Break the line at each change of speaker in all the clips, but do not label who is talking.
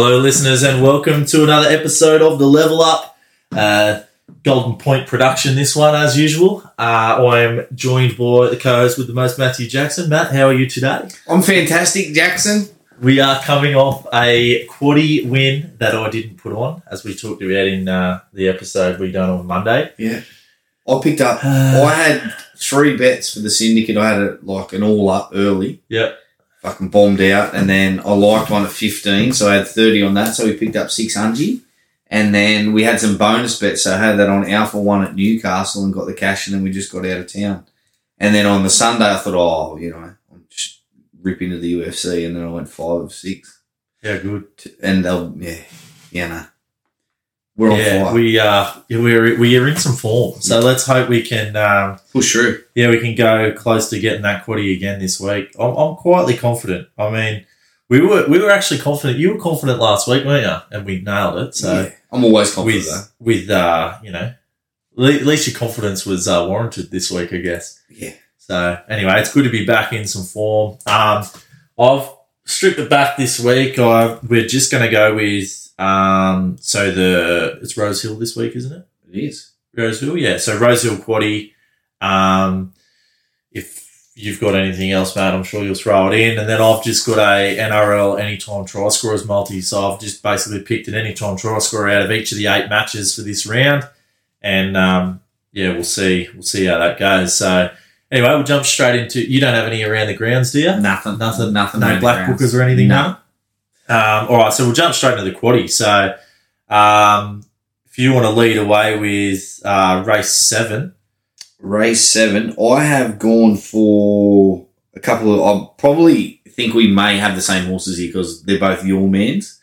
Hello, listeners, and welcome to another episode of the Level Up uh, Golden Point production. This one, as usual, uh, I am joined by the co-host with the most, Matthew Jackson. Matt, how are you today?
I'm fantastic, Jackson.
We are coming off a quaddy win that I didn't put on, as we talked about in uh, the episode we done on Monday.
Yeah. I picked up, I had three bets for the syndicate. I had it like an all up early.
Yep.
Fucking bombed out. And then I liked one at 15. So I had 30 on that. So we picked up 600. And then we had some bonus bets. So I had that on Alpha 1 at Newcastle and got the cash. And then we just got out of town. And then on the Sunday, I thought, oh, you know, I'm just rip into the UFC. And then I went five six.
Yeah, good.
And they'll, yeah, yeah, no. We're on
yeah,
fire.
we uh, we're we are in some form. So let's hope we can um,
Push through.
yeah, we can go close to getting that quaddy again this week. I'm, I'm quietly confident. I mean, we were we were actually confident. You were confident last week, weren't you? And we nailed it. So
yeah. I'm always confident,
with with uh, you know, at least your confidence was uh, warranted this week, I guess.
Yeah.
So anyway, it's good to be back in some form. Um, I've stripped it back this week. I, we're just going to go with um, so the it's Rosehill this week, isn't it?
It is.
Rosehill, yeah. So Rosehill Quaddy. Um, if you've got anything else, Matt, I'm sure you'll throw it in. And then I've just got a NRL anytime try scorers multi. So I've just basically picked an anytime try scorer out of each of the eight matches for this round. And um, yeah, we'll see. We'll see how that goes. So anyway, we'll jump straight into. You don't have any around the grounds, do you?
Nothing.
Nothing.
Nothing.
No black bookers or anything.
No.
Um, all right, so we'll jump straight into the quaddy. So, um, if you want to lead away with uh, race seven,
Race seven. I have gone for a couple of. I probably think we may have the same horses here because they're both your mans.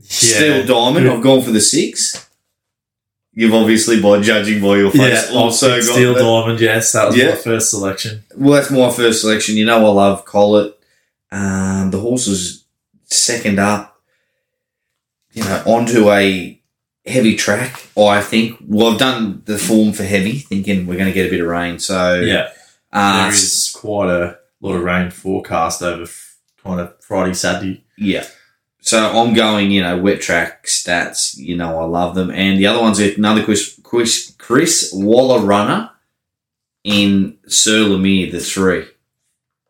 Steel Diamond. I've gone for the six. You've obviously, by judging by your face,
yeah,
also got
Steel. Diamond. Yes, that was
Yeah.
my first selection.
Well, that's my first selection. You know, I love Collett. Um, the horse was second up, you know, onto a heavy track. I think. Well, I've done the form for heavy, thinking we're going to get a bit of rain. So,
Yeah,
uh,
there is quite a lot of rain forecast over kind of Friday, Saturday.
yeah. So I'm going, you know, wet track stats. You know, I love them. And the other one's another Chris, Chris, Chris Waller runner in Sir Lemire, the three.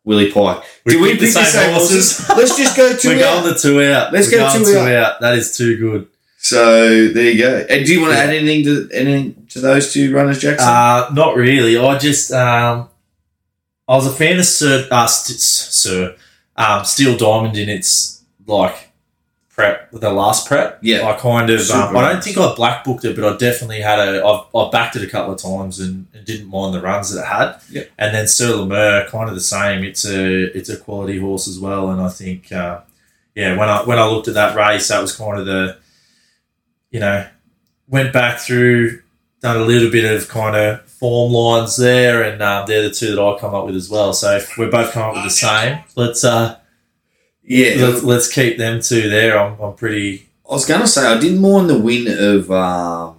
Willie Pike. Did we
the
pick the
same
same
horses?
Let's just go two
We're
out.
going the two out.
Let's
We're
go
going
two out.
That is too good.
So there you go. And do you want to add anything to anything to those two runners, Jackson?
Uh, not really. I just um, I was a fan of Sir uh, Sir um, Steel Diamond in its like prep, with the last prep.
Yeah.
I kind of. Um, I don't think I black booked it, but I definitely had a. I've, I backed it a couple of times and, and didn't mind the runs that it had.
Yeah.
And then Sir Lemur, kind of the same. It's a it's a quality horse as well, and I think. Uh, yeah, when I when I looked at that race, that was kind of the, you know, went back through, done a little bit of kind of form lines there, and um, they're the two that I come up with as well. So we're both coming up with the same, let's uh,
yeah.
let's, let's keep them two there. I'm, I'm pretty.
I was going to say I didn't mind the win of um,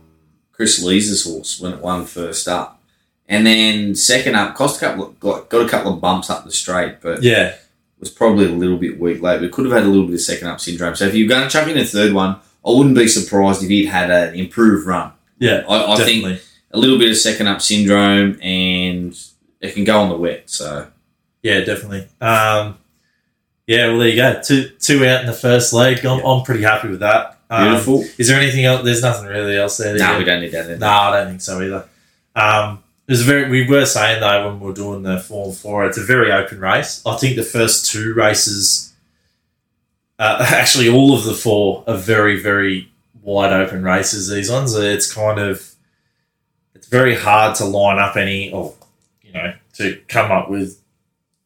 Chris Lee's horse when it won first up, and then second up cost a couple of, got, got a couple of bumps up the straight, but
Yeah,
was probably a little bit weak late. We could have had a little bit of second up syndrome. So if you're going to chuck in a third one, I wouldn't be surprised if he'd had an improved run.
yeah,
I, I think a little bit of second up syndrome, and it can go on the wet. So
Yeah, definitely. Um, yeah, well, there you go. Two two out in the first leg. I'm, I'm pretty happy with that. Um,
beautiful.
Is there anything else? There's nothing really else there.
no,
Yeah.
we don't need that.
No, I don't think so either. Um, it was very. We were saying though when we were doing the Form Four, it's a very open race. I think the first two races, uh, actually all of the four, are very very wide open races. These ones, it's kind of, it's very hard to line up any, or you know, to come up with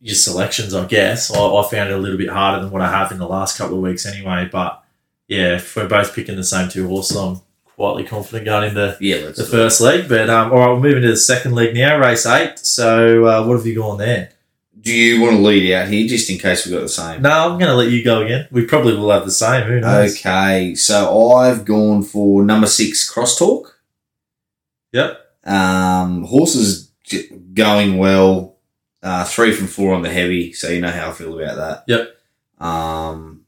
your selections. I guess I, I found it a little bit harder than what I have in the last couple of weeks anyway. But yeah, if we're both picking the same two horses, I'm quietly confident going into
Yeah,
the
do it.
first leg. But um, all right, we're moving to the second leg now, race eight. So uh, what have you gone there?
Do you want to lead out here just in case we've got the same?
No, I'm going to let you go again. We probably will have the same. Who knows?
Okay, so I've gone for number six, Crosstalk.
Yep.
Um, horses going well. Uh, three from four on the heavy, so you know how I feel about that.
Yep.
Um,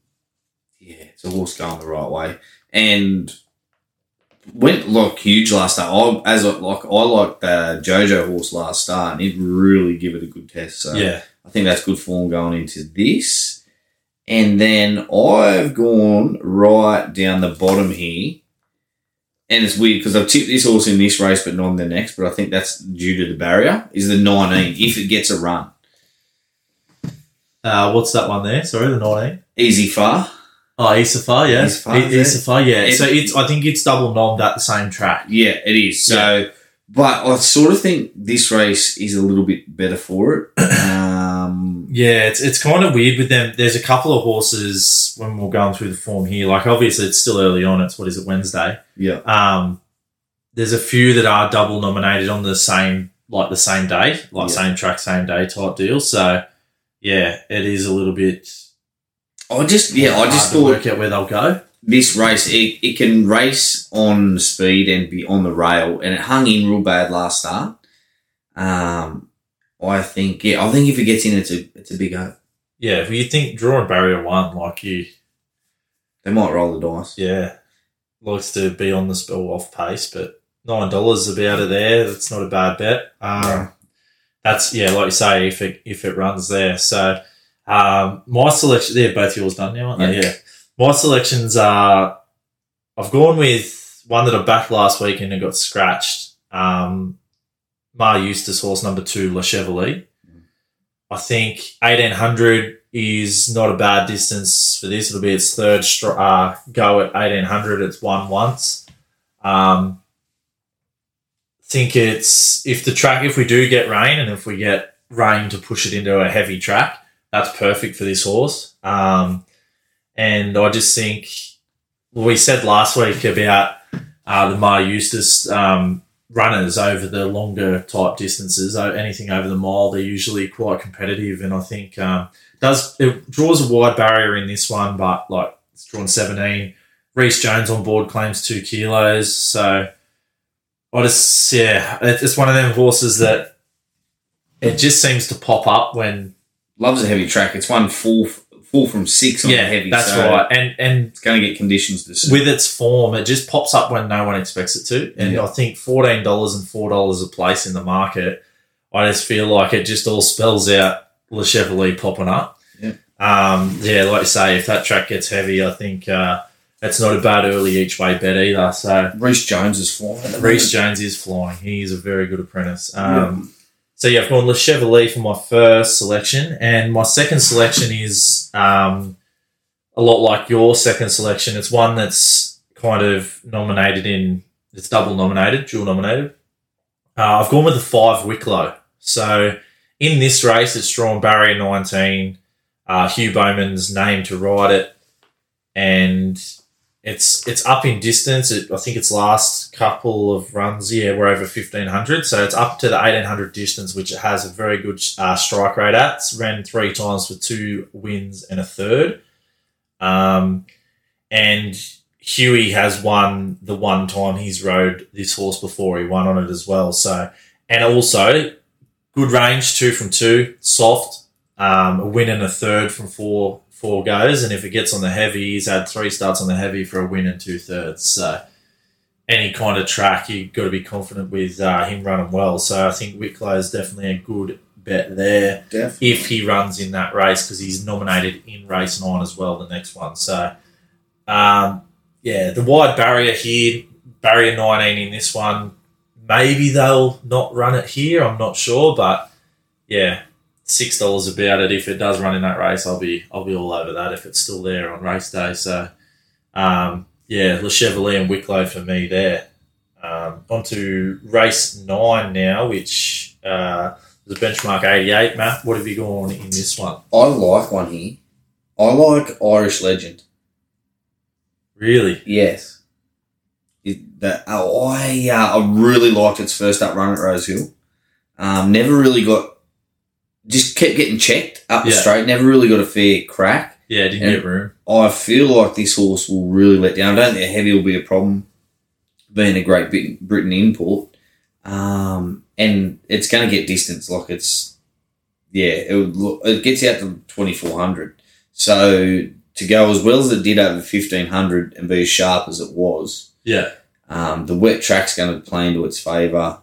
yeah, it's a horse going the right way, and went like huge last start. I as I, like I liked the JoJo horse last start, and it really give it a good test. So
Yeah.
I think that's good form going into this. And then I've gone right down the bottom here. And it's weird because I've tipped this horse in this race but not in the next, but I think that's due to the barrier, is the 19, if it gets a run.
Uh, what's that one there? Sorry, the 19.
Isafar.
Oh, Isafar, yeah.
Isafar,
I-
yeah.
Isafar, yeah.
It-
so it's I think it's double nommed at the same track.
Yeah, it is. So, but I sort of think this race is a little bit better for it. Um,
Yeah, it's it's kind of weird with them. There's a couple of horses when we're going through the form here. Like obviously it's still early on. It's what is it Wednesday?
yeah.
Um, there's a few that are double nominated on the same like the same day, like
Yeah.
same track, same day type deal. So yeah, it is a little bit.
I just, yeah, I just thought
work out where they'll go.
this race, it, it can race on speed and be on the rail, and it hung in real bad last start. Um, I think, yeah, I think if it gets in, it's a it's a big hope.
Yeah, if you think drawing barrier one, like you,
They might roll the dice.
yeah, likes to be on the spell off pace, but nine dollars to be out of there, that's not a bad bet. Um,
Yeah.
That's yeah, like you say, if it if it runs there. So um, my selection, they're both yours done now, aren't they?
Yeah.
Yeah. My selections are. I've gone with one that I backed last week and it got scratched. Um, Maher Eustace horse number two, Le Chevalier. I think eighteen hundred is not a bad distance for this. It'll be its third uh, go at eighteen hundred. It's won once. Um, think it's if the track if we do get rain and if we get rain to push it into a heavy track, that's perfect for this horse. Um, and I just think we said last week about uh, the Maher Eustace um, runners over the longer type distances, anything over the mile, they're usually quite competitive. And I think um, does it draws a wide barrier in this one, but like it's drawn seventeen. Reese Jones on board claims two kilos, so I just yeah, it's one of them horses that it just seems to pop up when
Loves a heavy track. It's one full full from six on
yeah,
the heavy.
that's
so
right, and and
It's going to get conditions suit.
with its form, it just pops up when no one expects it to. And
Yeah.
I think fourteen dollars and four dollars a place in the market. I just feel like it just all spells out Le Chevalier popping up.
Yeah.
Um, yeah, like you say, if that track gets heavy, I think uh, it's not a bad early each way bet either. So
Reese Jones is flying.
Reese Jones is flying. He is a very good apprentice. Um, So yeah, I've gone Le Chevalier for my first selection, and my second selection is um, a lot like your second selection. It's one that's kind of nominated in. It's double nominated, dual nominated. Uh, I've gone with the five Wicklow. So in this race, it's drawn barrier nineteen. Uh, Hugh Bowman's name to ride it, and it's it's up in distance. It, I think its last couple of runs, yeah, we're over fifteen hundred. So it's up to the eighteen hundred distance, which it has a very good uh, strike rate at. It's ran three times for two wins and a third. Um, and Huey has won the one time he's rode this horse before. He won on it as well. So and also good range, two from two, soft, um, a win and a third from four four goes. And if it gets on the heavy, he's had three starts on the heavy for a win and two thirds. So any kind of track, you've got to be confident with uh, him running well. So I think Wicklow is definitely a good bet there
Definitely.
if he runs in that race because he's nominated in race nine as well, the next one. So, um, yeah, the wide barrier here, barrier 19 in this one. Maybe they'll not run it here. I'm not sure, but yeah, six dollars about it. If it does run in that race, I'll be I'll be all over that if it's still there on race day. So, um, yeah, Le Chevalier and Wicklow for me there. Um, on to race nine now, which uh, is a benchmark 88. Matt, what have you gone in this one?
I like one here. I like Irish Legend.
Really?
Yes. It, that, oh, I, uh, I really liked its first up run at Rosehill. Um, never really got, just kept getting checked up the
Yeah.
straight. Never really got a fair crack.
Yeah, didn't
And-
get room.
I feel like this horse will really let down. I don't think heavy will be a problem, being a Great Britain import. Um, and it's going to get distance. Like it's, yeah, it, would look, it gets out to 2400. So to go as well as it did over fifteen hundred and be as sharp as it was.
Yeah.
Um, the wet track's going to play into its favour.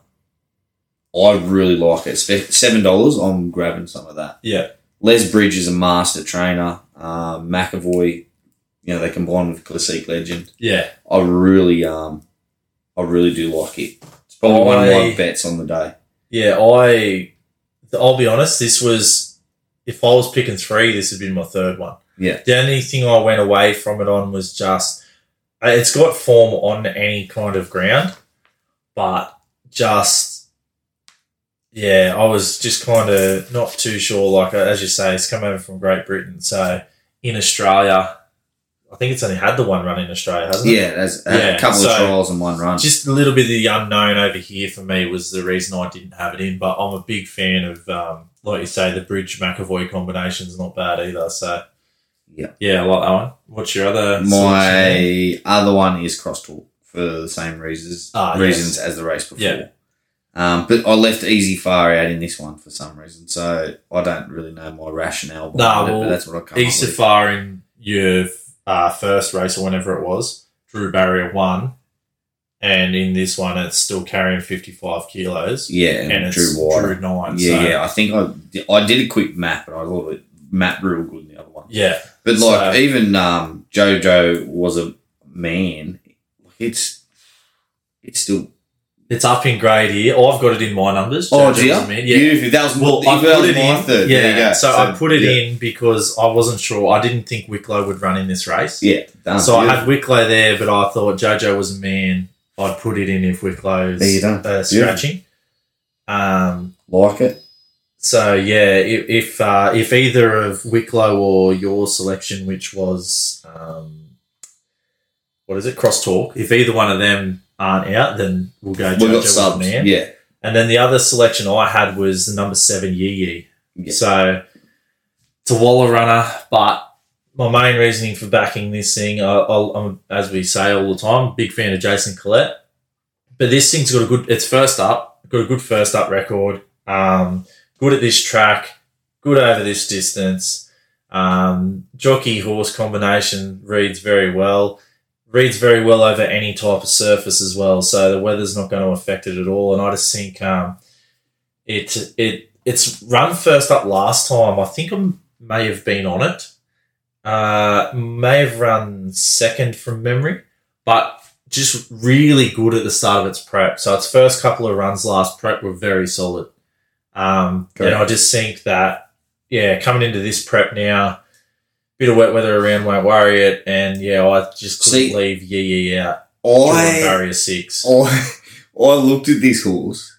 I really like it. Seven dollars. I'm grabbing some of that.
Yeah.
Les Bridge is a master trainer. Um, McEvoy, you know, they combine with Classic Legend.
Yeah.
I really, um, I really do like it. It's probably one of my bets on the day.
Yeah. I, I'll be honest, this was, if I was picking three, this would be my third one.
Yeah.
The only thing I went away from it on was just, uh, it's got form on any kind of ground, but just, yeah, I was just kind of not too sure. Like, uh, as you say, it's come over from Great Britain. So in Australia, I think it's only had the one run in Australia, hasn't it?
Yeah, there's a
Yeah,
couple of trials and one run.
Just a little bit of the unknown over here for me was the reason I didn't have it in, but I'm a big fan of, um, like you say, the Bridge McEvoy combination's not bad either. So,
Yeah.
yeah, I like that one. What's your other?
My other one is crosstalk for the same reasons
Ah,
reasons
yes.
as the race before.
Yeah.
Um, but I left Isafar out in this one for some reason, so I don't really know my rationale. it,
well,
but that's what I come
East
with.
In your uh, first race or whenever it was, drew barrier one, and in this one it's still carrying 55 kilos,
Yeah, and,
and it's
drew
drew nine.
Yeah,
so,
yeah. I think I did, I did a quick map, and I thought it mapped real good in the other one.
yeah,
But like
So-
even um, Jojo was a man. It's it's still.
It's up in grade here. Oh, I've got it in my numbers.
Oh,
Jojo
do you?
was a man. Yeah.
Beautiful. That was
Well, I put it in.
third.
Yeah,
There you go.
so, I put it
yeah.
in because I wasn't sure. I didn't think Wicklow would run in this race.
Yeah.
So I had Wicklow there, but I thought Jojo was a man. I'd put it in if Wicklow's
There you go.
uh, scratching. Um,
like it.
so yeah, if if, uh, if either of Wicklow or your selection, which was um, what is it, crosstalk, if either one of them aren't out, then we'll go
We
Jojo
got
was
subs.
man.
Yeah,
And then the other selection I had was the number seven Yee Yee.
Yeah.
So it's a Waller runner, but my main reasoning for backing this thing, I, I'll, I'm, as we say all the time, big fan of Jason Collett. But this thing's got a good, it's first up, got a good first up record, um, good at this track, good over this distance. Um, jockey horse combination reads very well. Reads very well over any type of surface as well, so the weather's not going to affect it at all. And I just think um, it it it's run first up last time. I think I may have been on it. Uh, may have run second from memory, but just really good at the start of its prep. So its first couple of runs last prep were very solid. Um, and I just think that yeah, coming into this prep now, bit of wet weather around won't worry it, and yeah, I just couldn't
See,
leave Yee Yee out.
I
barrier six.
I I looked at this horse.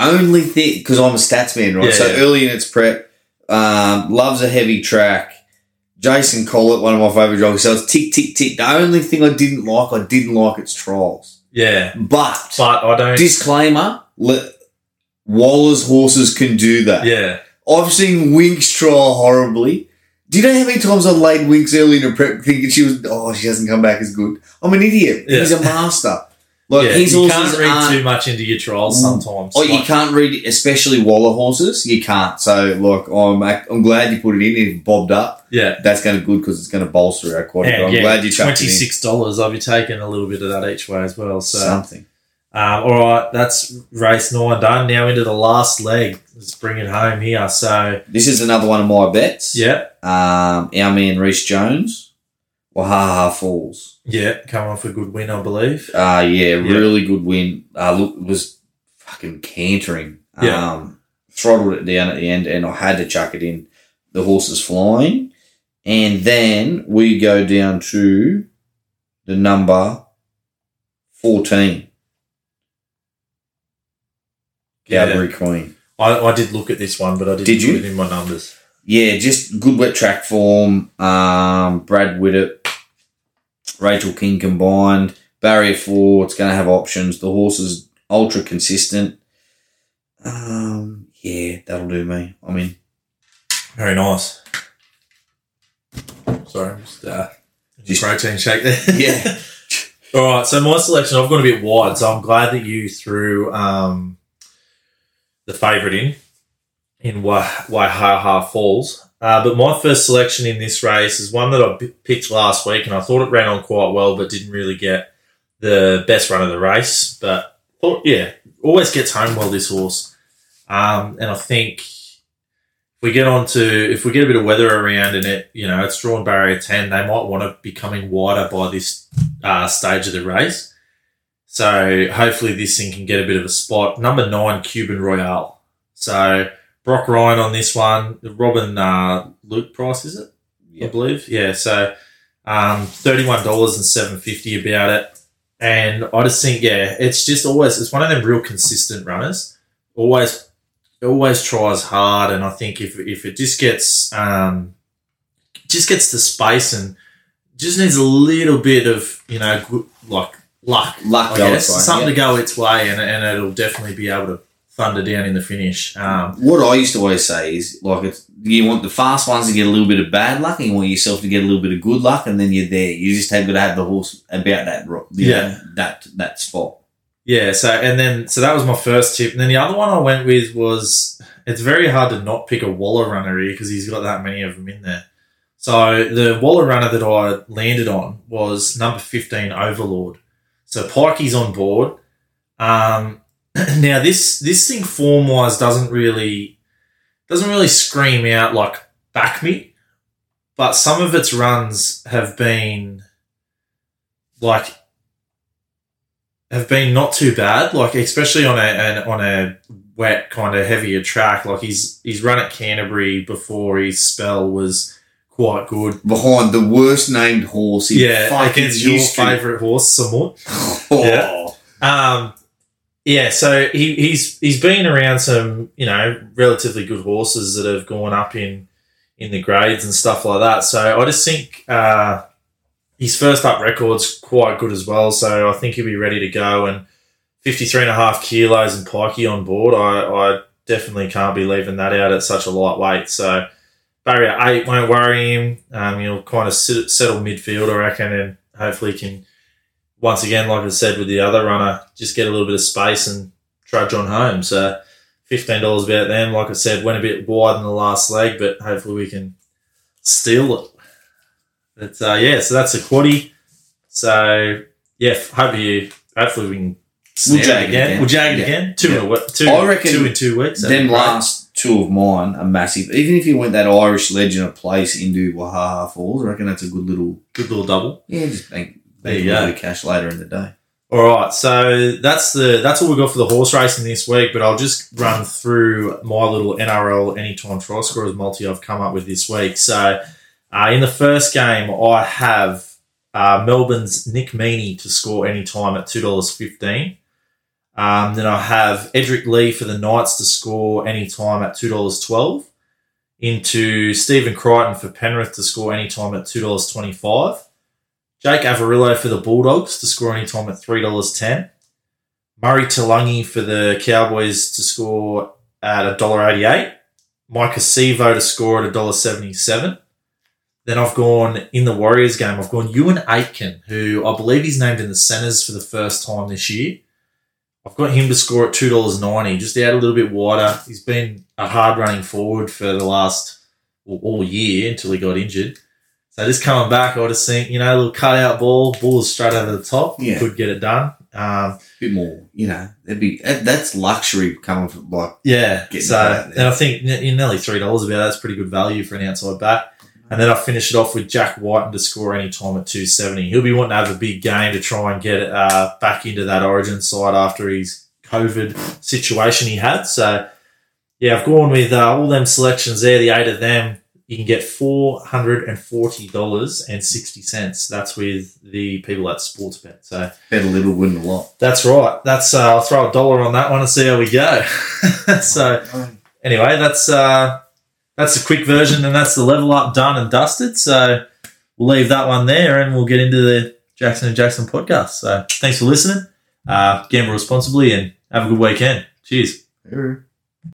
Only thing because I'm a stats man, right?
Yeah,
so
yeah.
early in its prep, um, loves a heavy track. Jason Collett, one of my favourite jockeys. So it's tick, tick, tick. The only thing I didn't like, I didn't like its trials.
Yeah,
But,
but I don't.
disclaimer: let, Waller's horses can do that.
yeah,
I've seen Winx trial horribly. Do you know how many times I laid Winx early in a prep thinking she was, oh, she hasn't come back as good? I'm an idiot.
Yeah.
He's a master. Like,
yeah.
his
You can't read
aren't-
too much into your trials mm. sometimes.
Oh, you can't read, especially Waller horses. You can't. So, like, I'm I'm glad you put it in. If bobbed up,
Yeah,
that's going to good because it's going to bolster our quarter.
and
I'm
yeah,
glad you chucked
twenty
it in.
six dollars. I'll be taking a little bit of that each way as well. So,
Something.
Um, all right, that's race nine done. Now into the last leg. Let's bring it home here. So,
This is another one of my bets.
yeah,
Um, our man Reese Jones, Wahaha Falls.
yeah, come off a good win, I believe.
Uh, yeah, really good win. Uh, look, was fucking cantering.
Yeah.
Um, throttled it down at the end, and I had to chuck it in. The horse is flying, and then we go down to the number fourteen,
Yeah.
Queen.
I, I did look at this one, but I didn't
Did you?
put it in my numbers.
Yeah, just good wet track form. Um, Brad Widdup, Rachel King combined. Barrier four, it's going to have options. The horse is ultra consistent. Um, yeah, that'll do me. I mean,
Very nice. Sorry, just uh,
Just-
protein shake there.
Yeah.
All right, so my selection, I've gone a bit wide, so I'm glad that you threw um, the favourite in in Wai- Waihaha Falls. Uh, but my first selection in this race is one that I picked last week, and I thought it ran on quite well, but didn't really get the best run of the race. But thought, yeah, always gets home well. This horse, um, and I think if we get on to if we get a bit of weather around and it, you know, it's drawn barrier ten, they might want to be coming wider by this uh, stage of the race. So hopefully this thing can get a bit of a spot. Number nine, Cuban Royale. So Brock Ryan on this one. The Robin uh, Luke price is it? I believe. Yeah. So um, thirty one dollars and seven fifty about it. And I just think, yeah, it's just always it's one of them real consistent runners. Always, always tries hard, and I think if if it just gets um, just gets the space and just needs a little bit of you know good, like luck,
Luck
I guess something
yeah.
to go its way, and, and it'll definitely be able to thunder down in the finish. Um,
What I used to always say is like it's, you want the fast ones to get a little bit of bad luck, and you want yourself to get a little bit of good luck, and then you're there. You just have got to have the horse about that,
Yeah.
know, that that spot.
Yeah, so and then so that was my first tip, and then the other one I went with was it's very hard to not pick a Waller runner here because he's got that many of them in there. So the Waller runner that I landed on was number fifteen Overlord. So Pikey's on board. Um, now this this thing form wise doesn't really doesn't really scream out like back me, but some of its runs have been like have been not too bad. Like especially on a an, on a wet kind of heavier track. Like he's he's run at Canterbury before his spell was quite good.
Behind the worst named horse in
Yeah, against your
history.
favourite horse, somewhat.
Oh.
Yeah. Um, yeah, so he, he's he's been around some you know relatively good horses that have gone up in in the grades and stuff like that. So I just think uh, his first up record's quite good as well. So I think he'll be ready to go. And 53 and a half kilos and pikey on board, I, I definitely can't be leaving that out at such a light weight. So barrier eight won't worry him. Um, he'll kind of sit, settle midfield, I reckon, and hopefully can once again, like I said with the other runner, just get a little bit of space and trudge on home. So fifteen dollars about them. Like I said, went a bit wide in the last leg, but hopefully we can steal it. But uh, yeah, so that's a quaddy. So yeah, hope you. Hopefully we can. snare
jag
it again.
again.
We'll jag it
Yeah.
again. Two
Yeah.
in a two.
I reckon
two in two weeks. That'd
Them
be great.
last two of mine are massive. Even if you went that Irish legend of place into Wahaha Falls, I reckon that's a good little
good little double.
yeah, just bank,
There
bank
you
a
go.
bit of cash later in the day.
All right, so that's the that's all we got for the horse racing this week. But I'll just run through my little NRL anytime try scorers multi I've come up with this week. So uh, in the first game, I have uh, Melbourne's Nick Meaney to score anytime at two dollars fifteen. Um, then I have Edrick Lee for the Knights to score anytime at two dollars twelve. Into Stephen Crichton for Penrith to score anytime at two dollars twenty five. Jake Averillo for the Bulldogs to score anytime at three dollars ten. Murray Taulagi for the Cowboys to score at $1.88. Maika Sivo to score at $1.77. Then I've gone in the Warriors game, I've gone Euan Aitken, who I believe he's named in the centres for the first time this year. I've got him to score at $2.90, just out a little bit wider. He's been a hard running forward for the last well, all year until he got injured. So just coming back, I just think, you know, a little cutout ball, ball is straight over the top,
Yeah.
could get it done. Um,
bit more, you know, that'd be that's luxury coming from like
yeah, so and I think nearly three dollars about that's pretty good value for an outside back. And then I finish it off with Jack Wighton to score any time at two seventy. He'll be wanting to have a big game to try and get uh, back into that Origin side after his COVID situation he had. So yeah, I've gone with uh, all them selections there. The eight of them, you can get four hundred and forty dollars and sixty cents. That's with the people at Sportsbet. So
bet a little, win a lot.
that's right. That's uh, I'll throw a dollar on that one and see how we go. so anyway, that's uh, that's a quick version, and that's the level up done and dusted. So we'll leave that one there, and we'll get into the Jackson and Jackson podcast. So thanks for listening. Uh, gamble responsibly, and have a good weekend. Cheers.
Sure.